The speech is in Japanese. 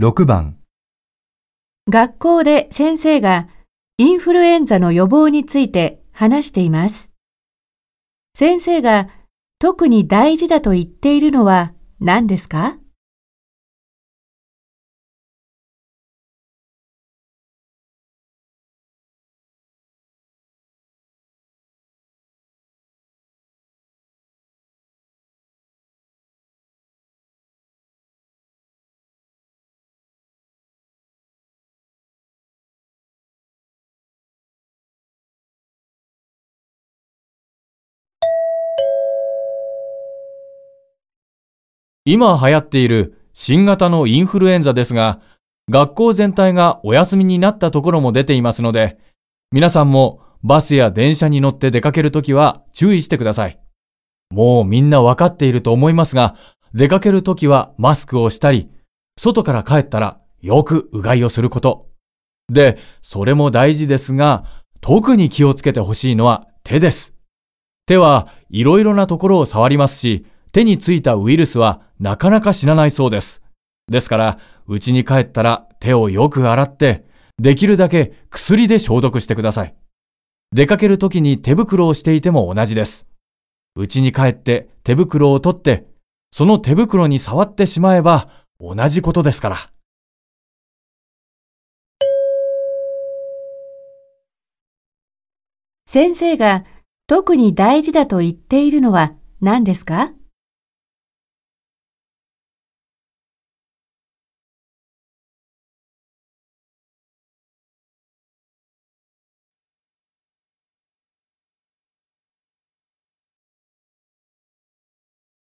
6番学校で先生がインフルエンザの予防について話しています。先生が特に大事だと言っているのは何ですか？今流行っている新型のインフルエンザですが、学校全体がお休みになったところも出ていますので、皆さんもバスや電車に乗って出かけるときは注意してください。もうみんなわかっていると思いますが、出かけるときはマスクをしたり、外から帰ったらよくうがいをすること。で、それも大事ですが、特に気をつけてほしいのは手です。手はいろいろなところを触りますし、手についたウイルスはなかなか死なないそうです。ですから、家に帰ったら手をよく洗って、できるだけ薬で消毒してください。出かけるときに手袋をしていても同じです。家に帰って手袋を取って、その手袋に触ってしまえば同じことですから。先生が特に大事だと言っているのは何ですか？